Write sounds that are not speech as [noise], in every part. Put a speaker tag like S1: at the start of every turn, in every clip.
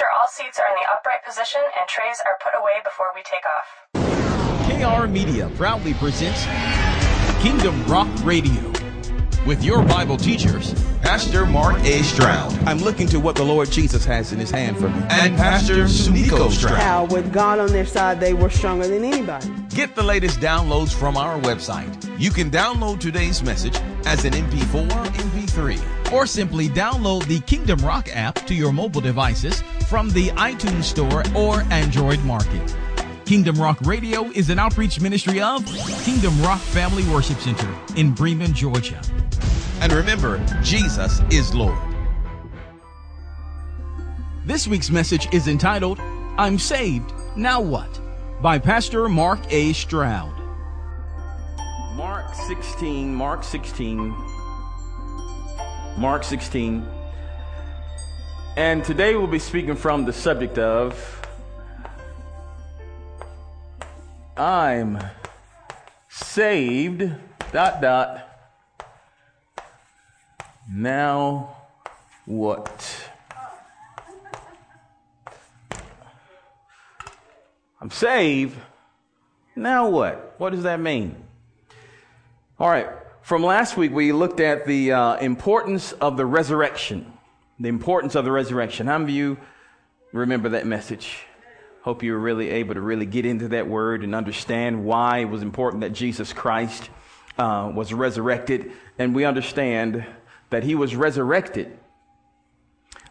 S1: sure all seats are in the upright position and trays are put away before we take off.
S2: KR Media proudly presents Kingdom Rock Radio with your Bible teachers,
S3: Pastor Mark A. Stroud
S4: I'm looking to what the Lord Jesus has in his hand for me.
S3: and Pastor Sumiko Stroud.
S5: how with God on their side, they were stronger than anybody.
S2: Get the latest downloads from our website. You can download today's message as an MP4 or MP3, or simply download the Kingdom Rock app to your mobile devices from the iTunes Store or Android Market. Kingdom Rock Radio is an outreach ministry of Kingdom Rock Family Worship Center in Bremen, Georgia.
S4: And remember, Jesus is Lord.
S2: This week's message is entitled, I'm Saved, Now What? by Pastor Mark A. Stroud.
S6: Mark 16, Mark 16, Mark 16. And today we'll be speaking from the subject of I'm saved, dot, dot. Now what? I'm saved. Now what? What does that mean? All right. From last week, we looked at the uh, importance of the resurrection. The importance of the resurrection. How many of you remember that message? Hope you were really able to really get into that word and understand why it was important that Jesus Christ uh, was resurrected. And we understand that he was resurrected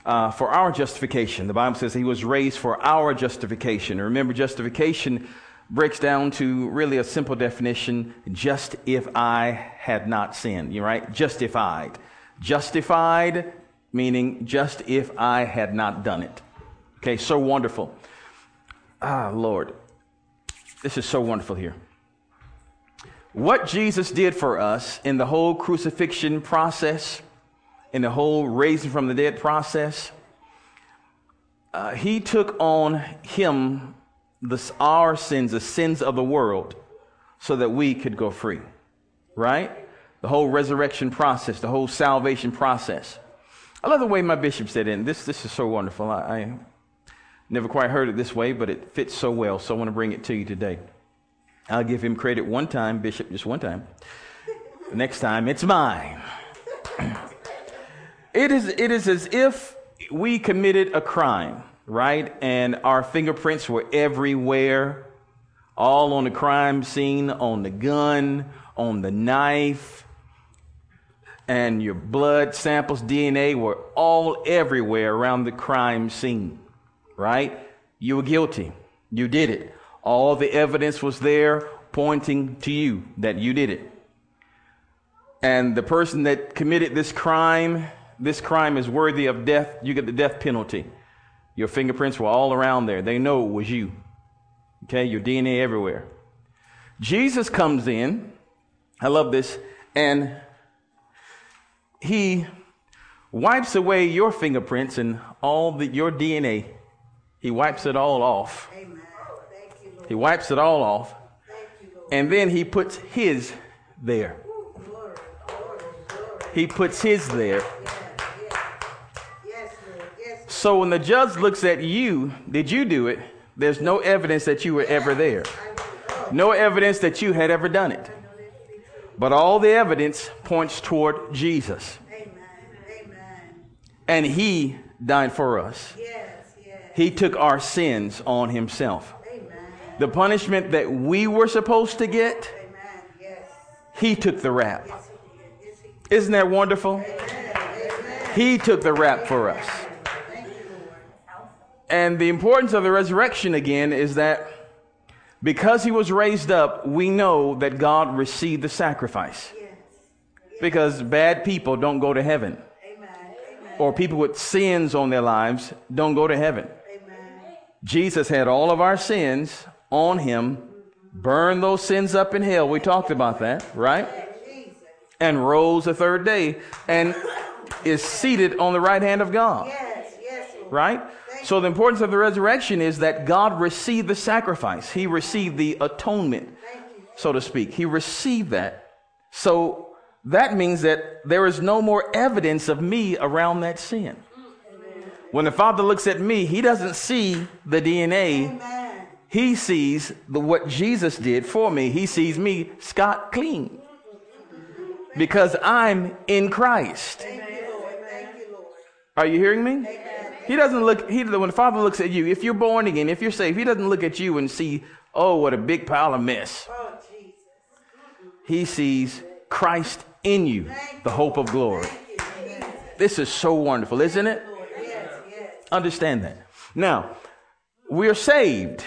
S6: uh, for our justification. The Bible says he was raised for our justification. Remember, justification breaks down to really a simple definition just if I had not sinned. You're right? Justified. Justified meaning just if I had not done it. Okay, so wonderful. Ah, Lord, this is so wonderful here. What Jesus did for us in the whole crucifixion process, in the whole raising from the dead process, uh, he took on him the, our sins, the sins of the world, so that we could go free. Right? The whole resurrection process, the whole salvation process. I love the way my bishop said it, and this, this is so wonderful. I, I never quite heard it this way, but it fits so well, so I want to bring it to you today. I'll give him credit one time, Bishop, just one time. Next time, it's mine. [clears throat] It is, it is as if we committed a crime, right? And our fingerprints were everywhere, all on the crime scene, on the gun, on the knife, and your blood samples, DNA were all everywhere around the crime scene, right? You were guilty. You did it. All the evidence was there pointing to you that you did it. And the person that committed this crime, this crime is worthy of death. You get the death penalty. Your fingerprints were all around there. They know it was you. Okay, your DNA everywhere. Jesus comes in. I love this. And he wipes away your fingerprints and all the, your DNA. He wipes it all off. Amen. You, He wipes it all off. You, And then he puts his there. He puts his there. So when the judge looks at you, did you do it? There's no evidence that you were ever there. No evidence that you had ever done it. But all the evidence points toward Jesus. And he died for us. He took our sins on himself. The punishment that we were supposed to get, he took the rap. Isn't that wonderful? He took the rap for us. And the importance of the resurrection again is that because he was raised up, we know that God received the sacrifice. Because bad people don't go to heaven. Or people with sins on their lives don't go to heaven. Jesus had all of our sins on him, burned those sins up in hell. We talked about that, right? And rose the third day and is seated on the right hand of God. Right? So the importance of the resurrection is that God received the sacrifice. He received the atonement, so to speak. He received that. So that means that there is no more evidence of me around that sin. When the Father looks at me, he doesn't see the DNA. He sees the, what Jesus did for me. He sees me scot clean because I'm in Christ. Are you hearing me? He doesn't look, he, when the Father looks at you, if you're born again, if you're saved, he doesn't look at you and see, oh, what a big pile of mess. He sees Christ in you, the hope of glory. This is so wonderful, isn't it? Understand that. Now, we're saved.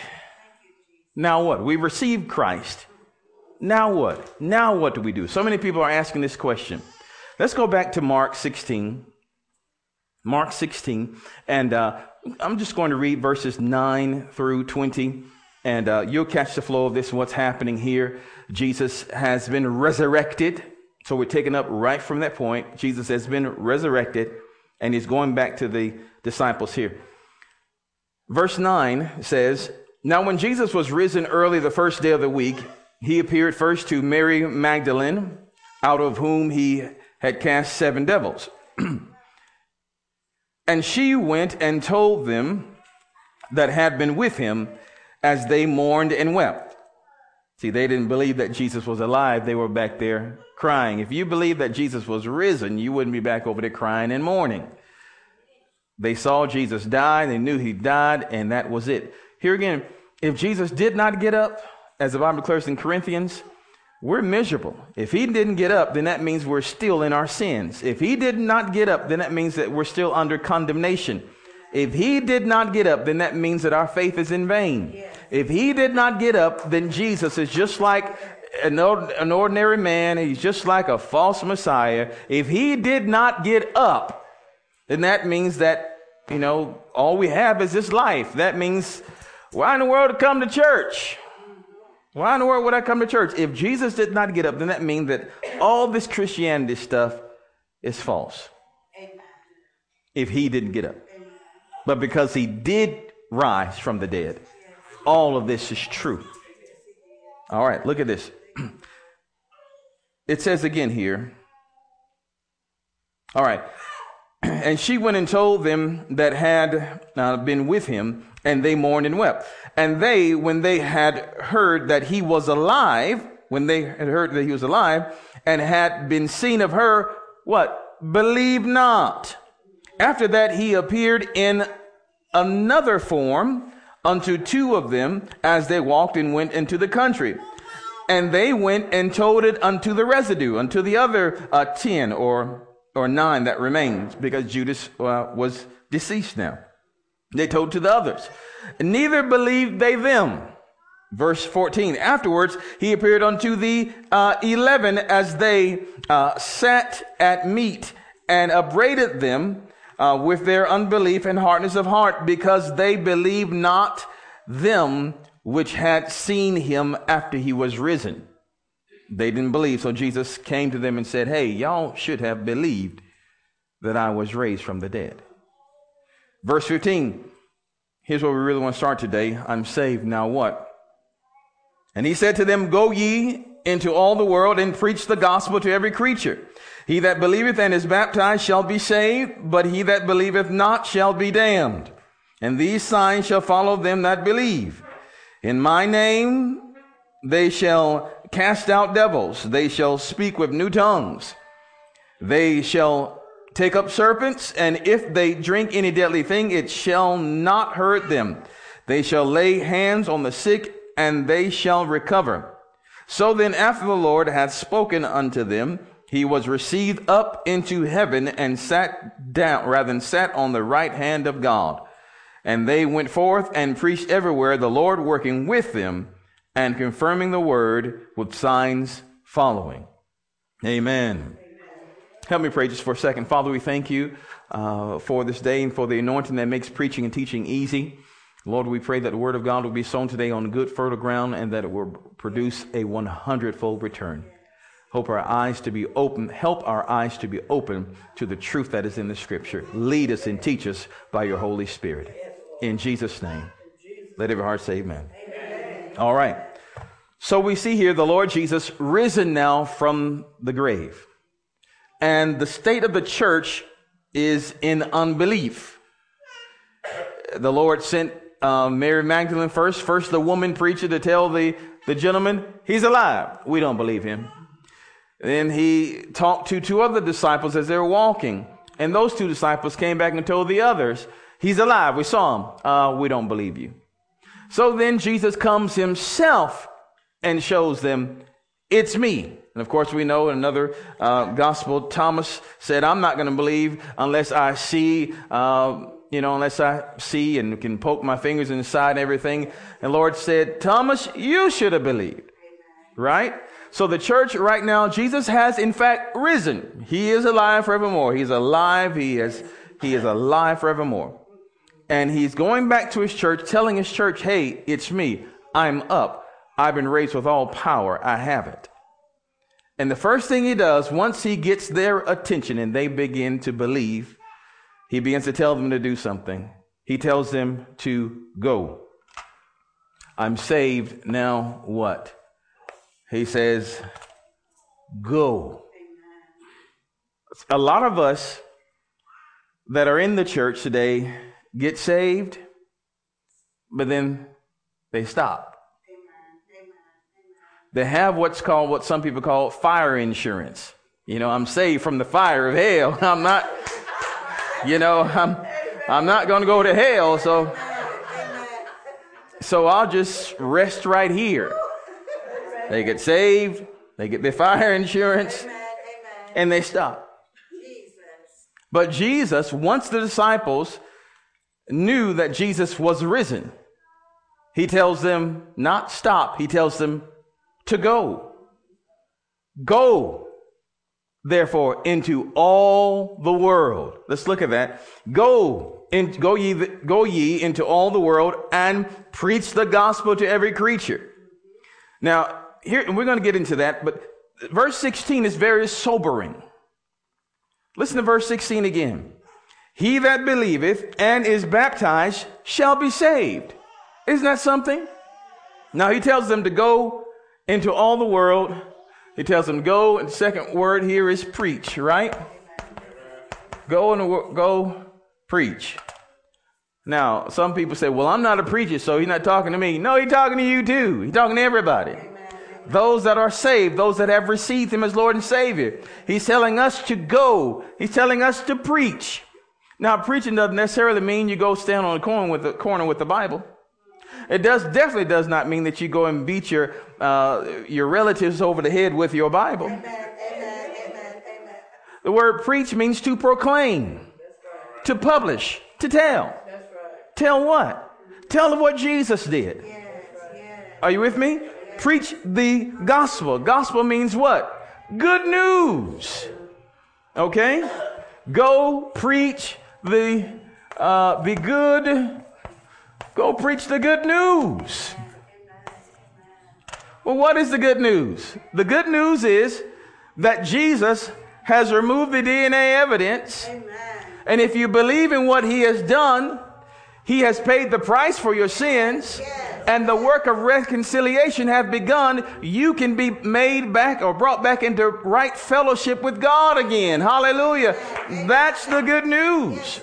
S6: Now what? We received Christ. Now what? Now what do we do? So many people are asking this question. Let's go back to Mark 16. Mark 16. And uh, I'm just going to read verses 9 through 20. And uh, you'll catch the flow of this what's happening here. Jesus has been resurrected. So we're taking up right from that point. Jesus has been resurrected. And he's going back to the disciples here. Verse 9 says, Now when Jesus was risen early the first day of the week, he appeared first to Mary Magdalene, out of whom he had cast seven devils. [clears throat] and she went and told them that had been with him as they mourned and wept. See, they didn't believe that Jesus was alive. They were back there crying. If you believed that Jesus was risen, you wouldn't be back over there crying and mourning. They saw Jesus die, they knew he died, and that was it. Here again, if Jesus did not get up, as the Bible declares in Corinthians, we're miserable. If he didn't get up, then that means we're still in our sins. If he did not get up, then that means that we're still under condemnation. If he did not get up, then that means that our faith is in vain. Yes. If he did not get up, then Jesus is just like an, an ordinary man. He's just like a false Messiah. If he did not get up, then that means that, you know, all we have is this life. That means, why in the world to come to church? Why in the world would I come to church? If Jesus did not get up, then that means that all this Christianity stuff is false. Amen. If he didn't get up. Amen. But because he did rise from the dead, all of this is true. All right, look at this. [clears throat] It says again here. All right. [clears throat] And she went and told them that had uh, been with him, and they mourned and wept. And they, when they had heard that he was alive, when they had heard that he was alive and had been seen of her, what? Believe not. After that, he appeared in another form unto two of them as they walked and went into the country. And they went and told it unto the residue, unto the other uh, ten or, or nine that remained, because Judas uh, was deceased now. They told to the others. Neither believed they them. Verse 14. Afterwards, he appeared unto the uh, eleven as they uh, sat at meat and upbraided them uh, with their unbelief and hardness of heart because they believed not them which had seen him after he was risen. They didn't believe. So Jesus came to them and said, Hey, y'all should have believed that I was raised from the dead. Verse 15. Here's where we really want to start today. I'm saved. Now what? And he said to them, Go ye into all the world and preach the gospel to every creature. He that believeth and is baptized shall be saved, but he that believeth not shall be damned. And these signs shall follow them that believe. In my name they shall cast out devils. They shall speak with new tongues. They shall take up serpents, and if they drink any deadly thing, it shall not hurt them. They shall lay hands on the sick, and they shall recover. So then, after the Lord hath spoken unto them, he was received up into heaven and sat down, rather than sat on the right hand of God. And they went forth and preached everywhere, the Lord working with them and confirming the word with signs following. Amen. Help me pray just for a second. Father, we thank you uh, for this day and for the anointing that makes preaching and teaching easy. Lord, we pray that the word of God will be sown today on good, fertile ground and that it will produce a 100 fold return. Hope our eyes to be open, help our eyes to be open to the truth that is in the scripture. Lead us and teach us by your Holy Spirit. In Jesus' name. Let every heart say amen. amen. All right. So we see here the Lord Jesus risen now from the grave and the state of the church is in unbelief. the Lord sent uh, Mary Magdalene first, first the woman preacher to tell the, the gentleman, he's alive. We don't believe him. Then he talked to two other disciples as they were walking. And those two disciples came back and told the others, he's alive. We saw him. Uh, we don't believe you. So then Jesus comes himself and shows them, it's me. And of course, we know in another uh, gospel, Thomas said, I'm not going to believe unless I see, uh, you know, unless I see and can poke my fingers inside and everything. And Lord said, Thomas, you should have believed. Right? So the church right now, Jesus has in fact risen. He is alive forevermore. He's alive. He is, he is alive forevermore. And he's going back to his church, telling his church, hey, it's me. I'm up. I've been raised with all power. I have it. And the first thing he does, once he gets their attention and they begin to believe, he begins to tell them to do something. He tells them to go. I'm saved. Now what? He says, go. A lot of us that are in the church today get saved, but then they stop. They have what's called, what some people call fire insurance. You know, I'm saved from the fire of hell. [laughs] I'm not, you know, I'm, I'm not going to go to hell. So, so I'll just rest right here. They get saved, they get their fire [laughs] insurance, and they stop. But Jesus, once the disciples knew that Jesus was risen, he tells them not stop, he tells them to go. Go, therefore, into all the world. Let's look at that. Go, in, go ye, go ye into all the world and preach the gospel to every creature. Now, here, we're going to get into that, but verse 16 is very sobering. Listen to verse 16 again. He that believeth and is baptized shall be saved. Isn't that something? Now he tells them to go into all the world. He tells them go, and the second word here is preach, right? Go and go preach. Now, some people say, well, I'm not a preacher, so he's not talking to me. No, he's talking to you too. He's talking to everybody. Those that are saved, those that have received him as Lord and Savior. He's telling us to go. He's telling us to preach. Now, preaching doesn't necessarily mean you go stand on a corner with the corner with the Bible. It does definitely does not mean that you go and beat your uh, your relatives over the head with your Bible. Amen, amen, amen, the word preach means to proclaim, right. to publish, to tell. Right. Tell what? Tell of what Jesus did. Yes, yes. Are you with me? Yes. Preach the gospel. Gospel means what? Good news. Okay? Go preach the uh, the good Go preach the good news. Well, what is the good news? The good news is that Jesus has removed the DNA evidence. Amen. And if you believe in what he has done, he has paid the price for your sins. Yes. And the work of reconciliation have begun. You can be made back or brought back into right fellowship with God again. Hallelujah. That's the good news.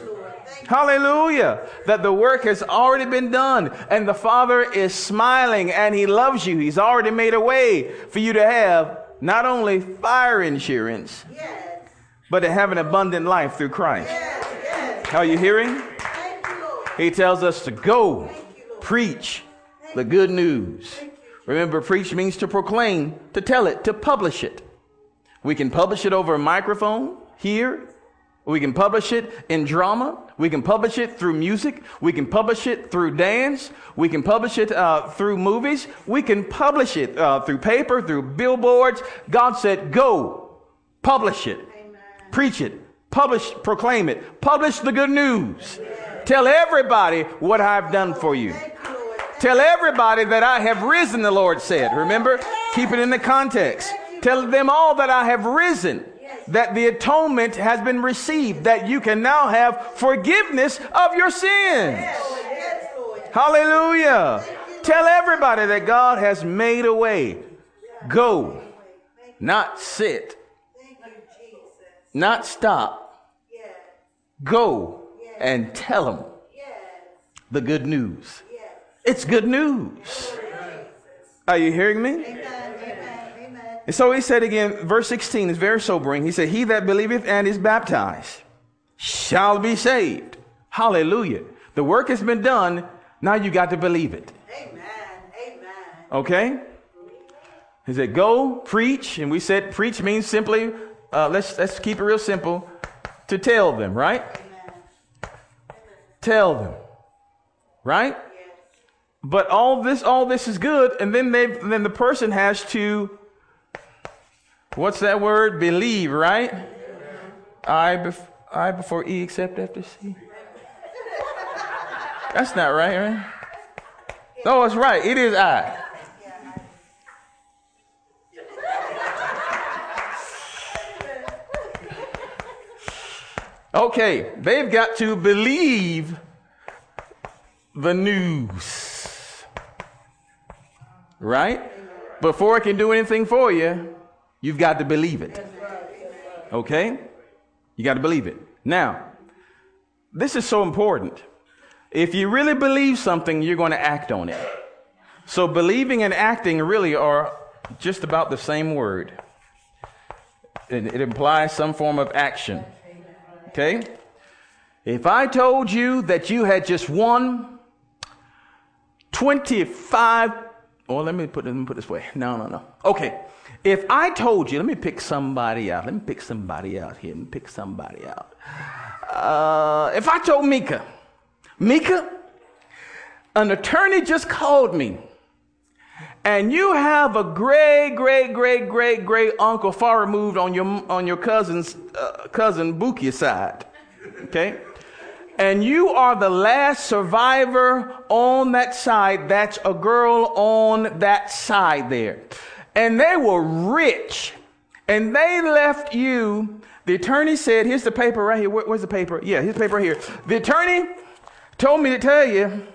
S6: Hallelujah. That the work has already been done and the Father is smiling and He loves you. He's already made a way for you to have not only fire insurance, yes. but to have an abundant life through Christ. Yes, yes. Are you hearing? You, he tells us to go you, preach Thank the good news. Remember, preach means to proclaim, to tell it, to publish it. We can publish it over a microphone here. We can publish it in drama. We can publish it through music. We can publish it through dance. We can publish it uh, through movies. We can publish it uh, through paper, through billboards. God said, go, publish it, Amen. preach it, publish, proclaim it, publish the good news. Tell everybody what I've done for you. Tell everybody that I have risen, the Lord said. Remember? Keep it in the context. Tell them all that I have risen that the atonement has been received, that you can now have forgiveness of your sins. Hallelujah. Tell everybody that God has made a way. Go, not sit, not stop. Go and tell them. the good news. It's good news. Are you hearing me? And so he said again, verse 16 is very sobering. He said, He that believeth and is baptized shall be saved. Hallelujah. The work has been done. Now you got to believe it. Amen. Amen. Okay? He said, Go preach. And we said, Preach means simply, uh, let's, let's keep it real simple, to tell them, right? Amen. Tell them. Right? Yes. But all this, all this is good, and then they then the person has to what's that word? Believe, right? I, bef- I before E except after C. That's not right, right? No, it's right. It is I. Okay, they've got to believe the news. Right? Before it can do anything for you, you've got to believe it. Okay? You got to believe it. Now, this is so important. If you really believe something, you're going to act on it. So, believing and acting really are just about the same word. It, it implies some form of action. Okay? If I told you that you had just won 25, well, let me put let me put it this way. No, no, no. Okay. If I told you, let me pick somebody out. Let me pick somebody out here. Let me pick somebody out. Uh, if I told Mika, Mika, an attorney just called me, and you have a great, great, great, great, great uncle far removed on your on your cousin's uh, cousin Buki's side, okay? And you are the last survivor on that side. That's a girl on that side there, and they were rich, and they left you. The attorney said, "Here's the paper right here. Where, where's the paper? Yeah, here's the paper right here." The attorney told me to tell you.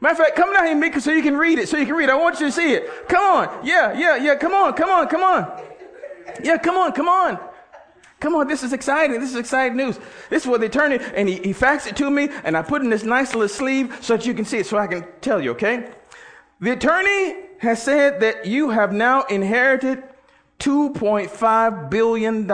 S6: Matter of fact, come down here, Mika, so you can read it. So you can read it. I want you to see it. Come on. Yeah, yeah, yeah. Come on, come on, come on. Yeah, come on, come on. Come on, this is exciting. This is exciting news. This is what the attorney, and he, he faxed it to me, and I put in this nice little sleeve so that you can see it, so I can tell you, okay? The attorney has said that you have now inherited $2.5 billion.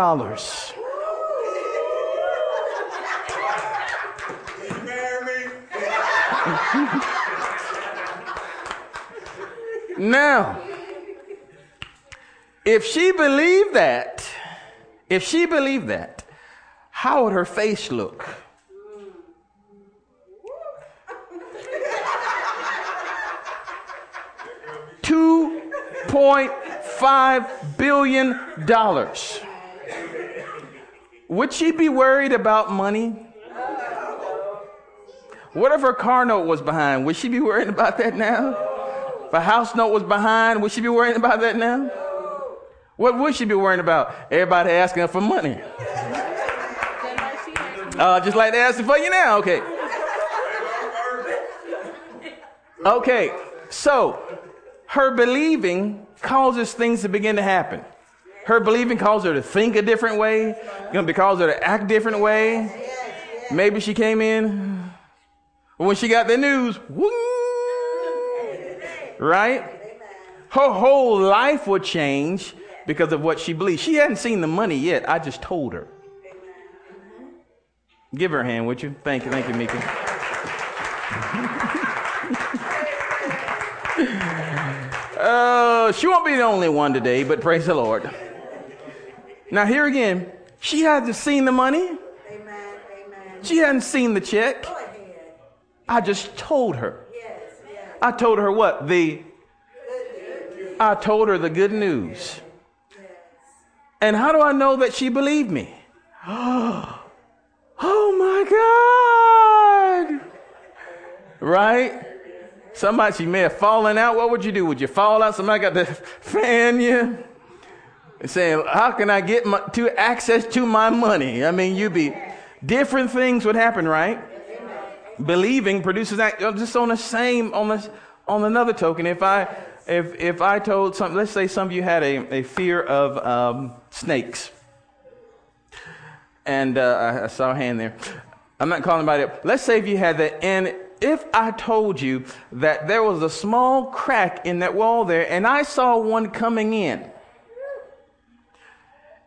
S6: now, if she believed that, if she believed that, how would her face look? Two point five billion dollars. Would she be worried about money? What if her car note was behind? Would she be worried about that now? If a house note was behind, would she be worrying about that now? What would she be worrying about? Everybody asking her for money. Uh, just like they're asking for you now. Okay. Okay. So, her believing causes things to begin to happen. Her believing causes her to think a different way. To cause her to act different way. Maybe she came in when she got the news, right? Her whole life would change because of what she believed. She hadn't seen the money yet. I just told her. Give her a hand, would you? Thank you, thank you, Mika. Uh, she won't be the only one today, but praise the Lord. Now, here again, she hasn't seen the money. Amen, amen. She hadn't seen the check. I just told her. I told her what? The I told her the good news. And how do I know that she believed me? Oh, [gasps] Oh my God. Right? Somebody, she may have fallen out. What would you do? Would you fall out? Somebody got to [laughs] fan you? Saying, how can I get my, to access to my money? I mean, you'd be, different things would happen, right? believing produces. Uh, just on the same, on the, on another token, if I, if, if I told some, let's say some of you had a, a fear of um, snakes, and uh, I, saw a hand there. I'm not calling anybody up. Let's say if you had the an, if I told you that there was a small crack in that wall there and I saw one coming in,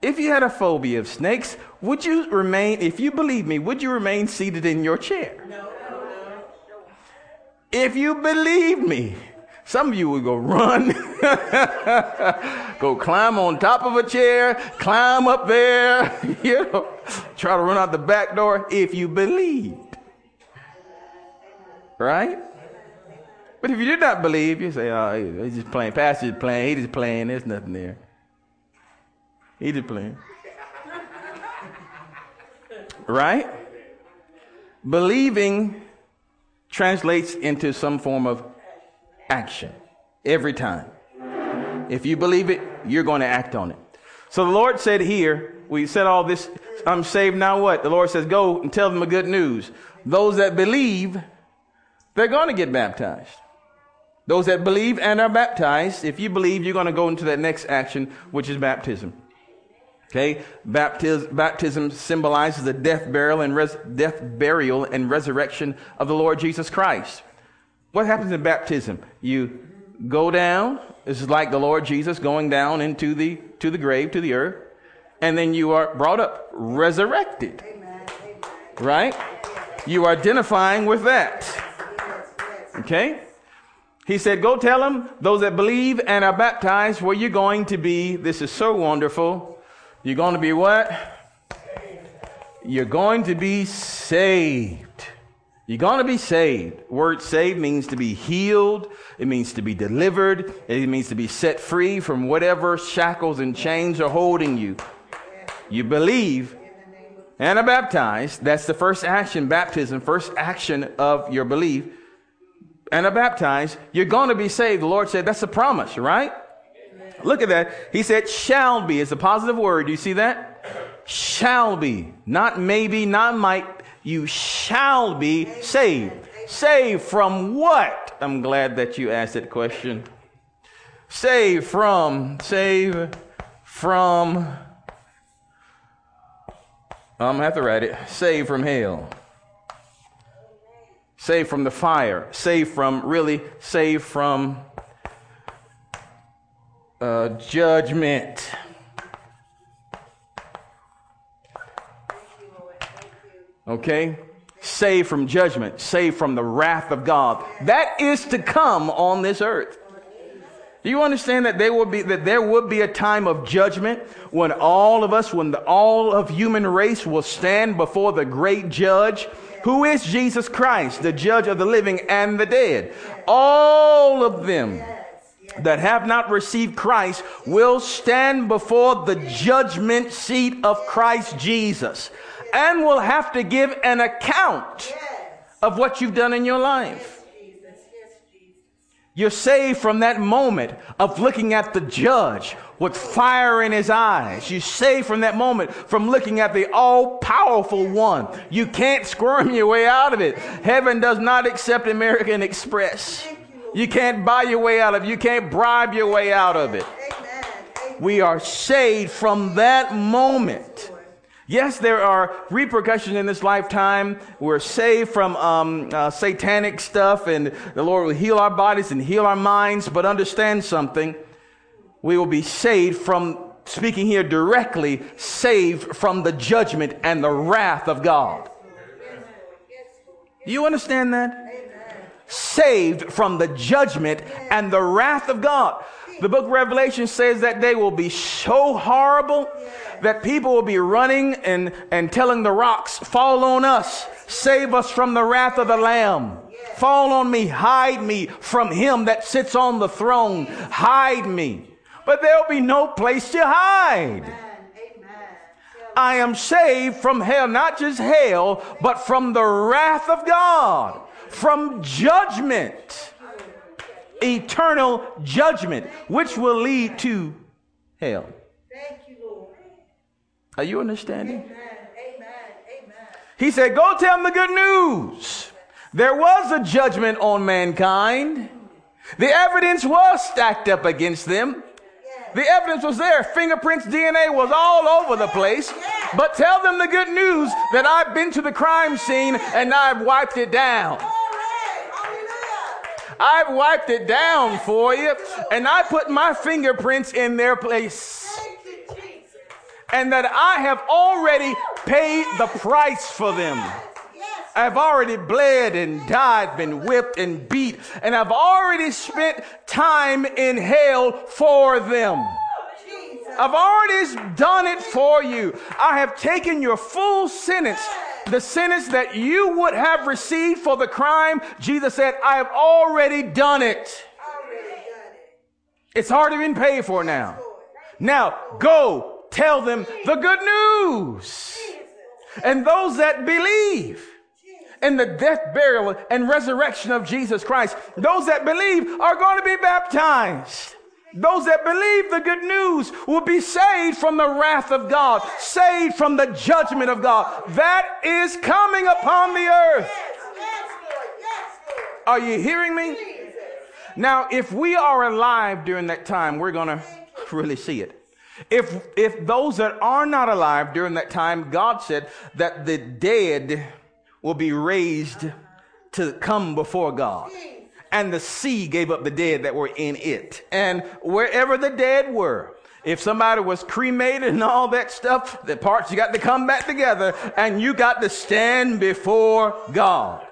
S6: if you had a phobia of snakes, would you remain, if you believe me, would you remain seated in your chair? No. If you believe me, some of you would go run, [laughs] go climb on top of a chair, climb up there, [laughs] you know, try to run out the back door if you believed. Right? But if you did not believe, you say, oh, he's just playing. Pastor's playing. He's just playing. There's nothing there. He's just playing. right? Believing translates into some form of action every time. If you believe it, you're going to act on it. So the Lord said here, we said all this, I'm saved now what? The Lord says, go and tell them the good news. Those that believe, they're going to get baptized. Those that believe and are baptized, if you believe, you're going to go into that next action, which is baptism. Okay, baptism, baptism symbolizes the death, burial, and res- death, burial, and resurrection of the Lord Jesus Christ. What happens in baptism? You go down. This is like the Lord Jesus going down into the to the grave, to the earth, and then you are brought up, resurrected. Right? You are identifying with that. Okay? He said, Go tell them, those that believe and are baptized, where you're going to be. This is so wonderful. You're going to be what? You're going to be saved. You're going to be saved. Word saved means to be healed. It means to be delivered. It means to be set free from whatever shackles and chains are holding you. You believe and are baptized. That's the first action, baptism, first action of your belief. And are baptized. You're going to be saved. The Lord said that's a promise, right? Look at that. He said, shall be. It's a positive word. Do you see that? Shall be. Not maybe, not might. You shall be saved. Saved from what? I'm glad that you asked that question. Saved from, save from, I'm gonna have to write it. Saved from hell. Saved from the fire. Saved from, really, saved from uh, judgment. Okay? Saved from judgment, saved from the wrath of God. That is to come on this earth. Do you understand that there will be that there would be a time of judgment when all of us, when the, all of human race will stand before the great judge, who is Jesus Christ, the judge of the living and the dead. All of them that have not received Christ will stand before the judgment seat of Christ Jesus and will have to give an account of what you've done in your life. You're saved from that moment of looking at the judge with fire in his eyes. You're saved from that moment from looking at the all powerful one. You can't squirm your way out of it. Heaven does not accept American Express. You can't buy your way out of it. You can't bribe your way out of it. We are saved from that moment. Yes, there are repercussions in this lifetime. We're saved from um, uh, satanic stuff, and the Lord will heal our bodies and heal our minds. But understand something we will be saved from, speaking here directly, saved from the judgment and the wrath of God. Do you understand that? saved from the judgment and the wrath of God. The book of Revelation says that they will be so horrible that people will be running and, and telling the rocks, fall on us, save us from the wrath of the Lamb. Fall on me, hide me from him that sits on the throne, hide me. But there'll be no place to hide. I am saved from hell, not just hell, but from the wrath of God from judgment, eternal judgment, which will lead to hell. Thank you, Lord. Are you understanding? Amen. Amen. He said, Go tell them the good news. There was a judgment on mankind. The evidence was stacked up against them. The evidence was there. Fingerprints, DNA was all over the place. But tell them the good news that I've been to the crime scene and I've wiped it down. I've wiped it down for you, and I put my fingerprints in their place. And that I have already paid the price for them. I've already bled and died, been whipped and beat, and I've already spent time in hell for them. I've already done it for you. I have taken your full sentence, the sentence that you would have received for the crime. Jesus said, I have already done it. It's already been paid for now. Now go tell them the good news. And those that believe in the death, burial, and resurrection of Jesus Christ, those that believe are going to be baptized. Those that believe the good news will be saved from the wrath of God, saved from the judgment of God. That is coming upon the earth. Are you hearing me? Now, if we are alive during that time, we're going to really see it. If, if those that are not alive during that time, God said that the dead will be raised to come before God. And the sea gave up the dead that were in it. And wherever the dead were, if somebody was cremated and all that stuff, the parts you got to come back together and you got to stand before God.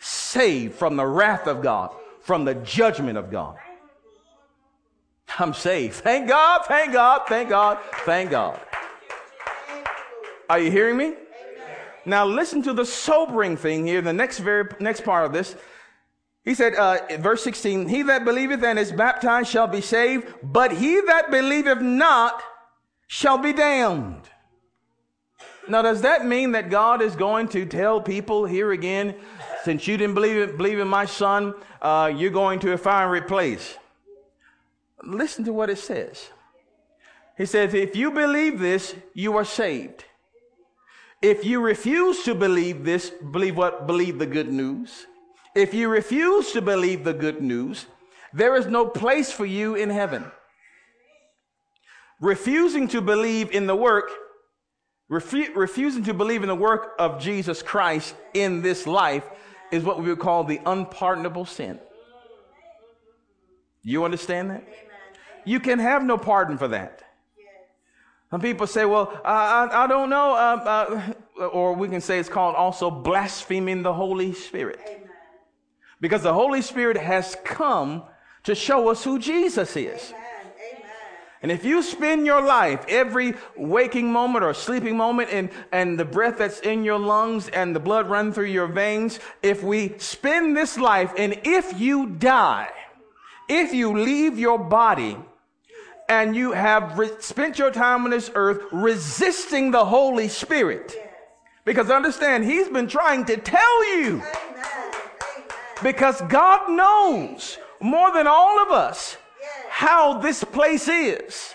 S6: Saved from the wrath of God, from the judgment of God. I'm saved. Thank God, thank God, thank God, thank God. Are you hearing me? Now listen to the sobering thing here, the next very next part of this. He said, uh, verse 16, he that believeth and is baptized shall be saved, but he that believeth not shall be damned. Now, does that mean that God is going to tell people here again, since you didn't believe, believe in my son, uh, you're going to a fiery place? Listen to what it says. He says, if you believe this, you are saved. If you refuse to believe this, believe what? Believe the good news. If you refuse to believe the good news, there is no place for you in heaven. Refusing to believe in the work, refu- refusing to believe in the work of Jesus Christ in this life is what we would call the unpardonable sin. You understand that? You can have no pardon for that. Some people say, well, I, I, I don't know, uh, uh, [laughs] or we can say it's called also blaspheming the Holy Spirit. Amen. Because the Holy Spirit has come to show us who Jesus is. Amen. And if you spend your life, every waking moment or sleeping moment, and, and the breath that's in your lungs and the blood run through your veins, if we spend this life and if you die, if you leave your body, and you have re- spent your time on this earth resisting the Holy Spirit. Because understand, He's been trying to tell you. Because God knows more than all of us how this place is,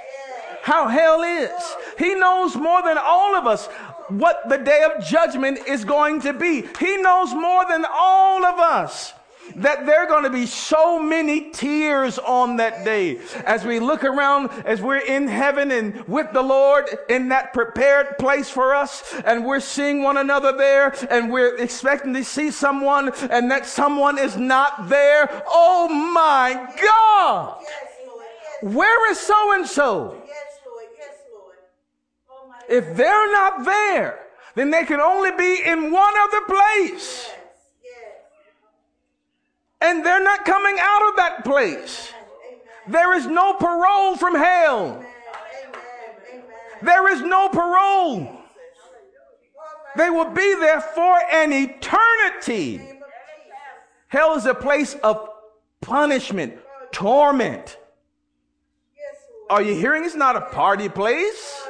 S6: how hell is. He knows more than all of us what the day of judgment is going to be. He knows more than all of us that there are going to be so many tears on that day as we look around as we're in heaven and with the Lord in that prepared place for us and we're seeing one another there and we're expecting to see someone and that someone is not there. Oh my God. Where is so and so? If they're not there, then they can only be in one other place and they're not coming out of that place. There is no parole from hell. There is no parole. They will be there for an eternity. Hell is a place of punishment, torment. Are you hearing? It's not a party place.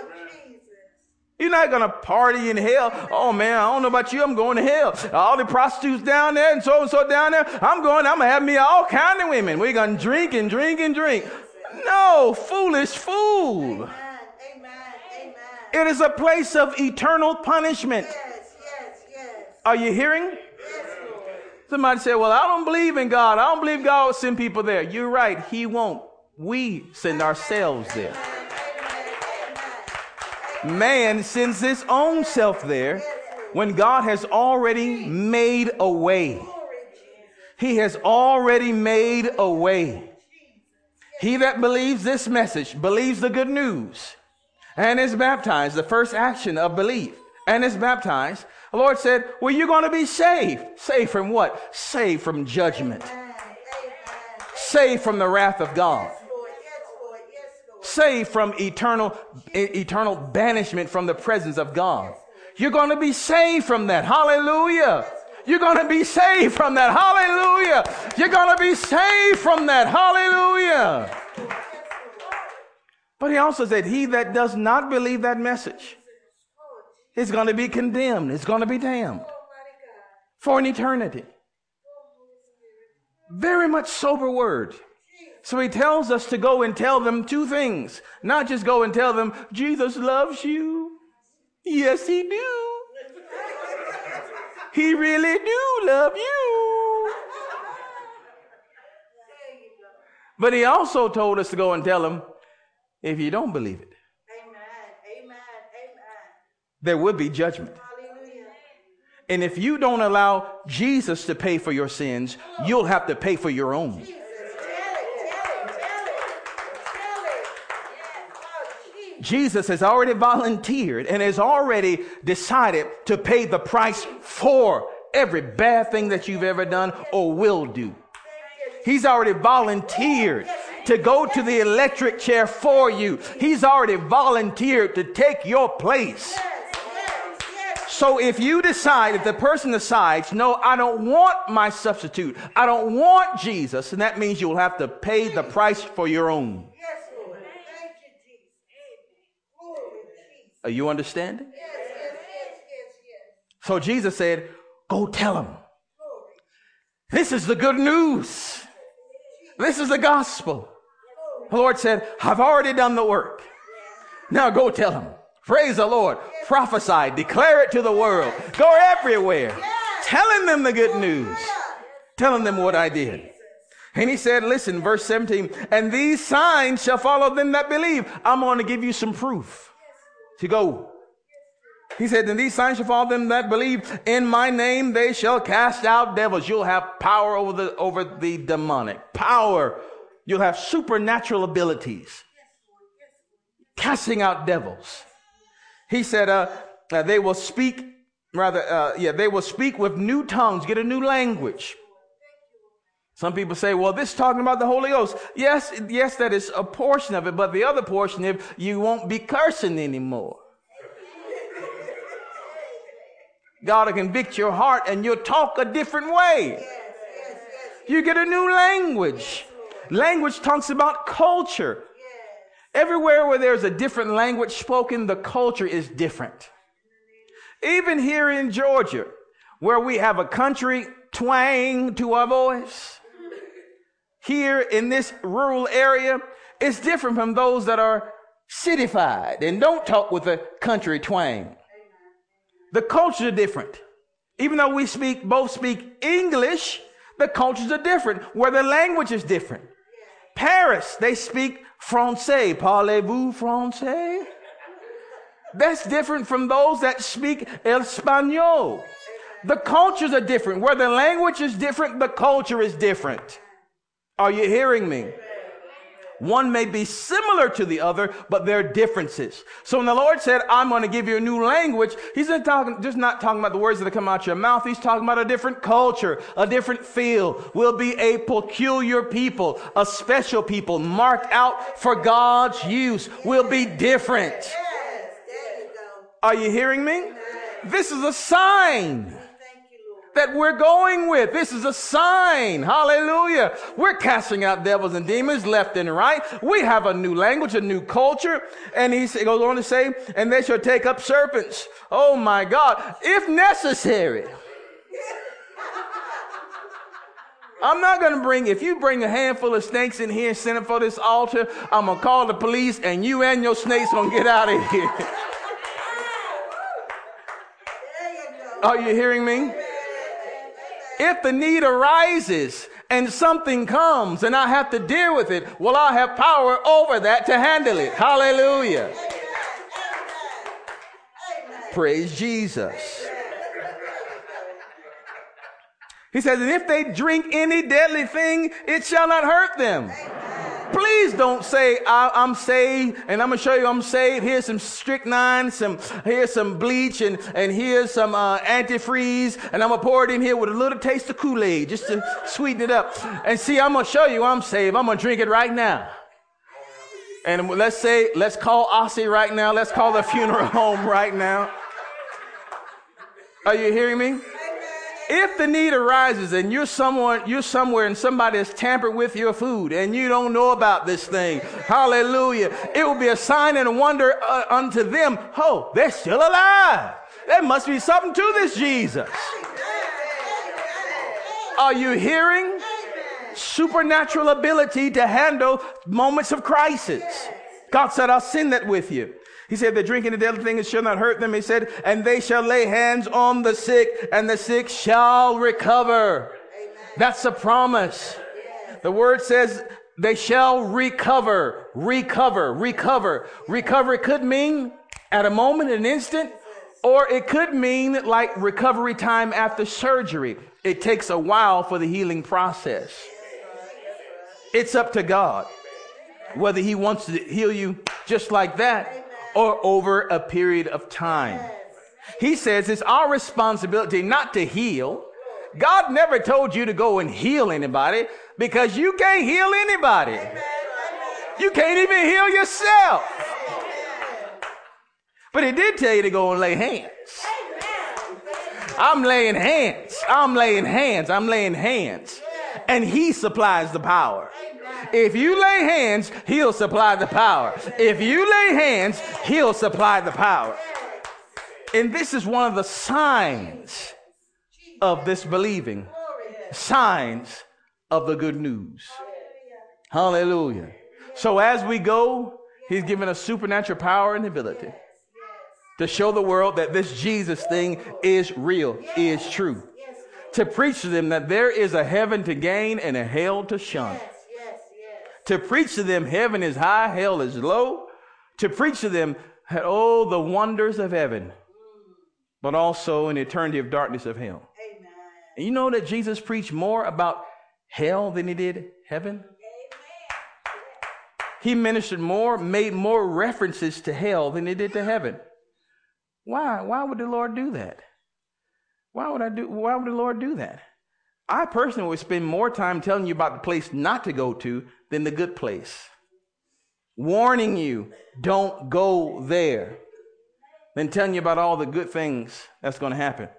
S6: You're not to party in hell. Oh man, I don't know about you. I'm going to hell. All the prostitutes down there and so and so down there. I'm going, I'm to have me all kind of women. We're to drink and drink and drink. No, foolish fool. Amen. Amen. It is a place of eternal punishment. Yes, yes, yes. Are you hearing? Somebody said, Well, I don't believe in God. I don't believe God will send people there. You're right. He won't. We send ourselves there. Man sends his own self there when God has already made a way. He has already made a way. He that believes this message believes the good news and is baptized, the first action of belief, and is baptized. The Lord said, Well, you're going to be saved. Saved from what? Saved from judgment. Saved from the wrath of God. Saved from eternal, eternal banishment from the presence of God. You're going to be saved from that. Hallelujah. You're going to be saved from that. Hallelujah. You're going to be saved from that. Hallelujah. But he also said, He that does not believe that message is going to be condemned, is going to be damned for an eternity. Very much sober word. So he tells us to go and tell them two things. Not just go and tell them, Jesus loves you. Yes, he do. He really do love you. But he also told us to go and tell him if you don't believe it. Amen. Amen. There will be judgment. And if you don't allow Jesus to pay for your sins, you'll have to pay for your own. Jesus has already volunteered and has already decided to pay the price for every bad thing that you've ever done or will do. He's already volunteered to go to the electric chair for you. He's already volunteered to take your place. So if you decide, if the person decides, no, I don't want my substitute, I don't want Jesus, and that means you will have to pay the price for your own. Are you understanding? Yes, yes, yes, yes. so Jesus said, Go tell them. This is the good news. This is the gospel. The Lord said, I've already done the work. Now go tell them. Praise the Lord. Prophesy. Declare it to the world. Go everywhere. Telling them the good news. Telling them what I did. And he said, listen, verse 17, and these signs shall follow them that believe. I'm going to give you some proof to go. He said, and these signs shall follow them that believe in my name. They shall cast out devils. You'll have power over the, over the demonic. Power. You'll have supernatural abilities. Casting out devils. He said, uh, uh, they will speak, rather, uh, yeah, they will speak with new tongues, get a new language. Some people say, well, this is talking about the Holy Ghost. Yes, yes, that is a portion of it, but the other portion, if you won't be cursing anymore. God will convict your heart and you'll talk a different way. You get a new language. Language talks about culture. Everywhere where there's a different language spoken, the culture is different. Even here in Georgia, where we have a country twang to our voice, here in this rural area is different from those that are cityfied and don't talk with a country twang. The cultures are different. Even though we speak, both speak English, the cultures are different, where the language is different. Paris, they speak Francais. Parlez-vous Francais? That's different from those that speak Espanol. The cultures are different. Where the language is different, the culture is different. Are you hearing me? One may be similar to the other, but there are differences. So when the Lord said, I'm going to give you a new language, He's not talking, just not talking about the words that come out your mouth. He's talking about a different culture, a different feel. We'll be a peculiar people, a special people marked out for God's use. We'll be different. Are you hearing me? This is a sign that we're going with. This is a sign. Hallelujah. We're casting out devils and demons left and right. We have a new language, a new culture. And he goes on to say, and they shall take up serpents. Oh my God. If necessary. I'm not going to bring, if you bring a handful of snakes in here and send them for this altar, I'm going to call the police and you and your snakes going to get out of here. [laughs] Are you hearing me? If the need arises and something comes and I have to deal with it, well, I have power over that to handle it. Hallelujah. Praise Jesus. He says, and if they drink any deadly thing, it shall not hurt them. Please don't say, I, am saved and I'm going to show you I'm saved. Here's some strychnine, some, here's some bleach and, and here's some, uh, antifreeze and I'm going to pour it in here with a little taste of Kool-Aid just to sweeten it up. And see, I'm going to show you I'm saved. I'm going to drink it right now. And let's say, let's call Ossie right now. Let's call the funeral [laughs] home right now. Are you hearing me? If the need arises and you're someone, you're somewhere and somebody has tampered with your food and you don't know about this thing, hallelujah, it will be a sign and a wonder uh, unto them. Oh, they're still alive. There must be something to this Jesus. Are you hearing? Supernatural ability to handle moments of crisis. God said, I'll send that with you. He said, the drinking the deadly thing it shall not hurt them. He said, and they shall lay hands on the sick and the sick shall recover. Amen. That's a promise. Yes. The word says they shall recover, recover, recover. Recovery could mean at a moment, an instant, or it could mean like recovery time after surgery. It takes a while for the healing process. It's up to God whether he wants to heal you just like that or over a period of time. He says it's our responsibility not to heal. God never told you to go and heal anybody because you can't heal anybody. You can't even heal yourself. But he did tell you to go and lay hands. I'm laying hands. I'm laying hands. I'm laying hands. And he supplies the power. If you lay hands, he'll supply the power. If you lay hands, he'll supply the power. And this is one of the signs of this believing. Signs of the good news. Hallelujah. So as we go, he's given us supernatural power and ability to show the world that this Jesus thing is real, is true. To preach to them that there is a heaven to gain and a hell to shun to preach to them heaven is high, hell is low, to preach to them, oh, the wonders of heaven, but also an eternity of darkness of hell. Amen. And you know that Jesus preached more about hell than he did heaven? Amen. He ministered more, made more references to hell than he did to heaven. Why? Why would the Lord do that? Why would I do why would the Lord do that? I personally would spend more time telling you about the place not to go to than the good place. Warning you, don't go there. Than telling you about all the good things that's going to happen.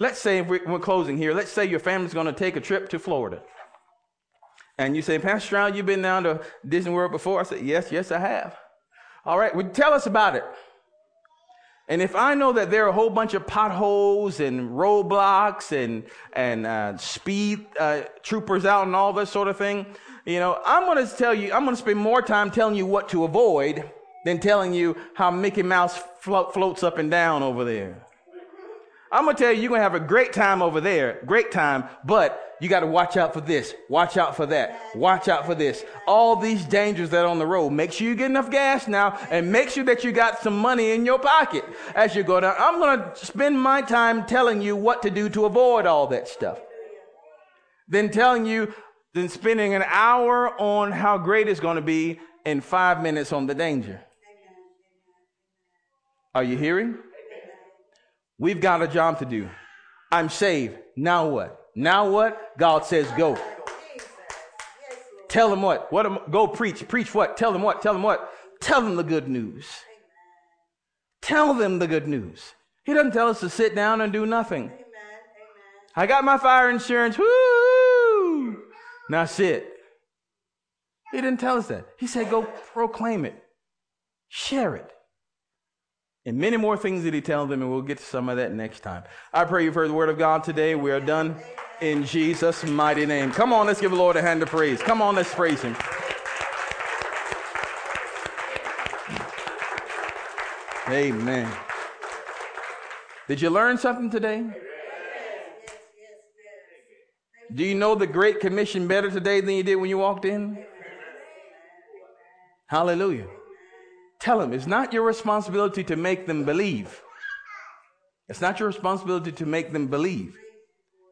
S6: Let's say, we're closing here, let's say your family's going to take a trip to Florida. And you say, Pastor Stroud, you've been down to Disney World before? I said, Yes, yes, I have. All right, well, tell us about it. And if I know that there are a whole bunch of potholes and roadblocks and and uh, speed uh, troopers out and all this sort of thing, you know, I'm going to tell you, I'm going to spend more time telling you what to avoid than telling you how Mickey Mouse flo- floats up and down over there. I'm going to tell you, you're going to have a great time over there, great time, but you got to watch out for this, watch out for that, watch out for this. All these dangers that are on the road. Make sure you get enough gas now and make sure that you got some money in your pocket as you go down. I'm going to spend my time telling you what to do to avoid all that stuff. Then telling you then spending an hour on how great it's going to be and five minutes on the danger. Are you hearing? We've got a job to do. I'm saved. Now what? Now what? God says go. Tell them what? What? Am, go preach. Preach what? Tell them what? Tell them what? Tell them the good news. Tell them the good news. He doesn't tell us to sit down and do nothing. I got my fire insurance. Woo! Now sit. He didn't tell us that. He said, go proclaim it, share it. And many more things that he tells them, and we'll get to some of that next time. I pray you've heard the word of God today. We are done in Jesus' mighty name. Come on, let's give the Lord a hand of praise. Come on, let's praise him. Amen. Did you learn something today? Do you know the Great Commission better today than you did when you walked in? Hallelujah. Tell them it's not your responsibility to make them believe. It's not your responsibility to make them believe.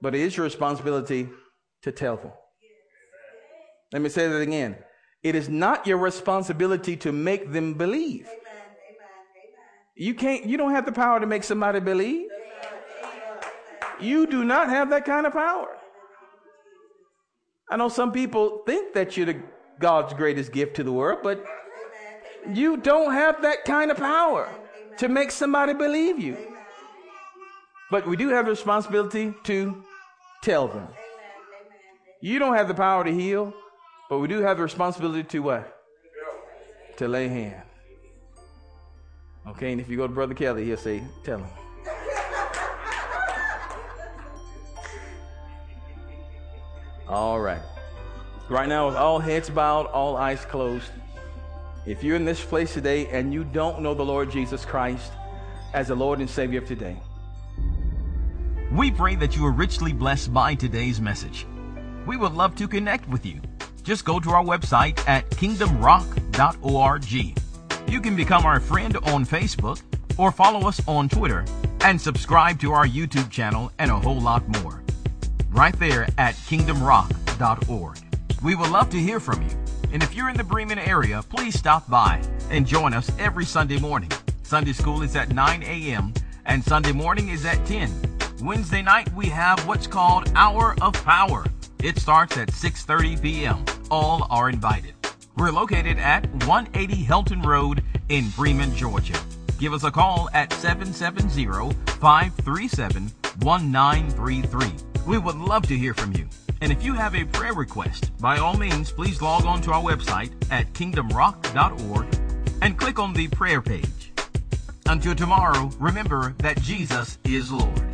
S7: But it is your responsibility to tell them. Let me say that again. It is not your responsibility to make them believe. You can't, you don't have the power to make somebody believe. You do not have that kind of power. I know some people think that you're the God's greatest gift to the world, but you don't have that kind of power to make somebody believe you. But we do have the responsibility to tell them. You don't have the power to heal, but we do have the responsibility to what? To lay hands. Okay, and if you go to Brother Kelly, he'll say, tell him. All right. Right now, with all heads bowed, all eyes closed, if you're in this place today and you don't know the Lord Jesus Christ as the Lord and Savior of today,
S6: we pray that you are richly blessed by today's message. We would love to connect with you. Just go to our website at kingdomrock.org. You can become our friend on Facebook or follow us on Twitter and subscribe to our YouTube channel and a whole lot more. Right there at kingdomrock.org. We would love to hear from you. And if you're in the Bremen area, please stop by and join us every Sunday morning. Sunday school is at 9 a.m. and Sunday morning is at 10. Wednesday night we have what's called Hour of Power. It starts at 6:30 p.m. All are invited. We're located at 180 Helton Road in Bremen, Georgia. Give us a call at 770-537-1933. We would love to hear from you. And if you have a prayer request, by all means, please log on to our website at kingdomrock.org and click on the prayer page. Until tomorrow, remember that Jesus is Lord.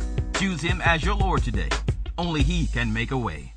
S6: Choose Him as your Lord today. Only He can make a way.